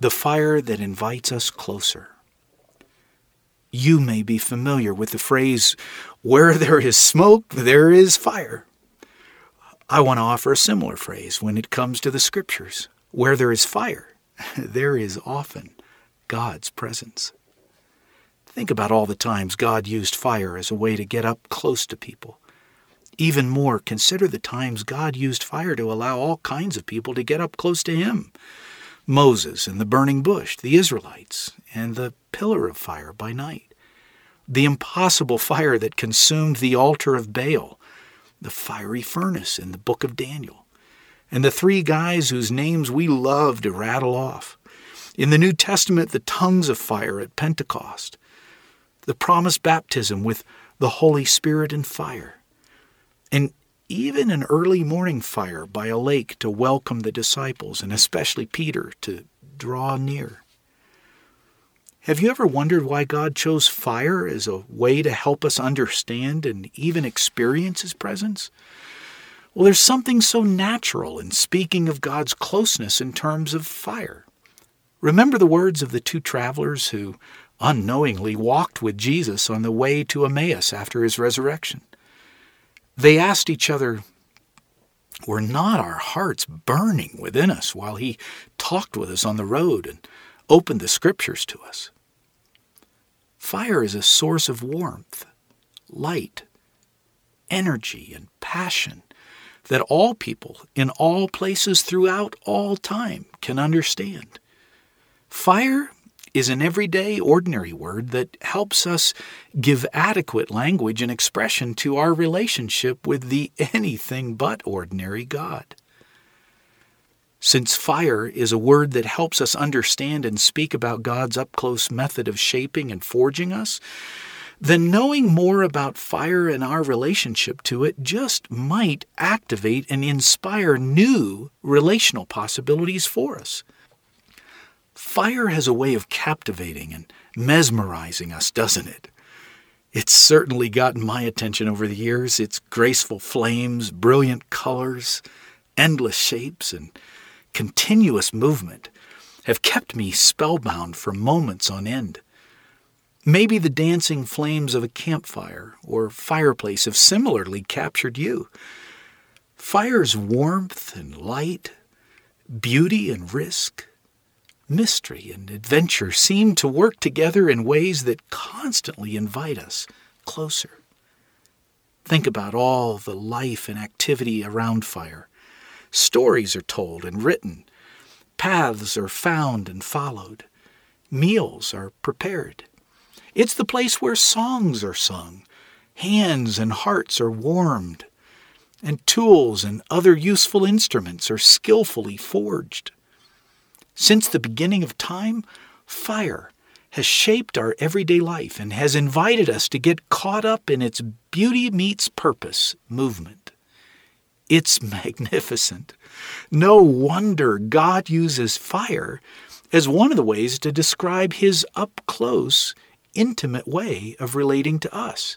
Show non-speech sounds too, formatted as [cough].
the fire that invites us closer. You may be familiar with the phrase, where there is smoke, there is fire. I want to offer a similar phrase when it comes to the scriptures. Where there is fire, [laughs] there is often God's presence. Think about all the times God used fire as a way to get up close to people. Even more, consider the times God used fire to allow all kinds of people to get up close to Him. Moses and the burning bush, the Israelites, and the pillar of fire by night. The impossible fire that consumed the altar of Baal, the fiery furnace in the book of Daniel, and the three guys whose names we love to rattle off. In the New Testament, the tongues of fire at Pentecost, the promised baptism with the Holy Spirit and fire, and even an early morning fire by a lake to welcome the disciples, and especially Peter, to draw near. Have you ever wondered why God chose fire as a way to help us understand and even experience His presence? Well, there's something so natural in speaking of God's closeness in terms of fire. Remember the words of the two travelers who unknowingly walked with Jesus on the way to Emmaus after his resurrection. They asked each other, Were not our hearts burning within us while he talked with us on the road and opened the scriptures to us? Fire is a source of warmth, light, energy, and passion that all people in all places throughout all time can understand. Fire is an everyday, ordinary word that helps us give adequate language and expression to our relationship with the [laughs] anything but ordinary God. Since fire is a word that helps us understand and speak about God's up close method of shaping and forging us, then knowing more about fire and our relationship to it just might activate and inspire new relational possibilities for us. Fire has a way of captivating and mesmerizing us, doesn't it? It's certainly gotten my attention over the years. Its graceful flames, brilliant colors, endless shapes, and continuous movement have kept me spellbound for moments on end. Maybe the dancing flames of a campfire or fireplace have similarly captured you. Fire's warmth and light, beauty and risk, mystery and adventure seem to work together in ways that constantly invite us closer. Think about all the life and activity around fire. Stories are told and written, paths are found and followed, meals are prepared. It's the place where songs are sung, hands and hearts are warmed, and tools and other useful instruments are skillfully forged. Since the beginning of time, fire has shaped our everyday life and has invited us to get caught up in its beauty meets purpose movement. It's [laughs] magnificent. No wonder God uses fire as one of the ways to describe his up close intimate way of relating to us.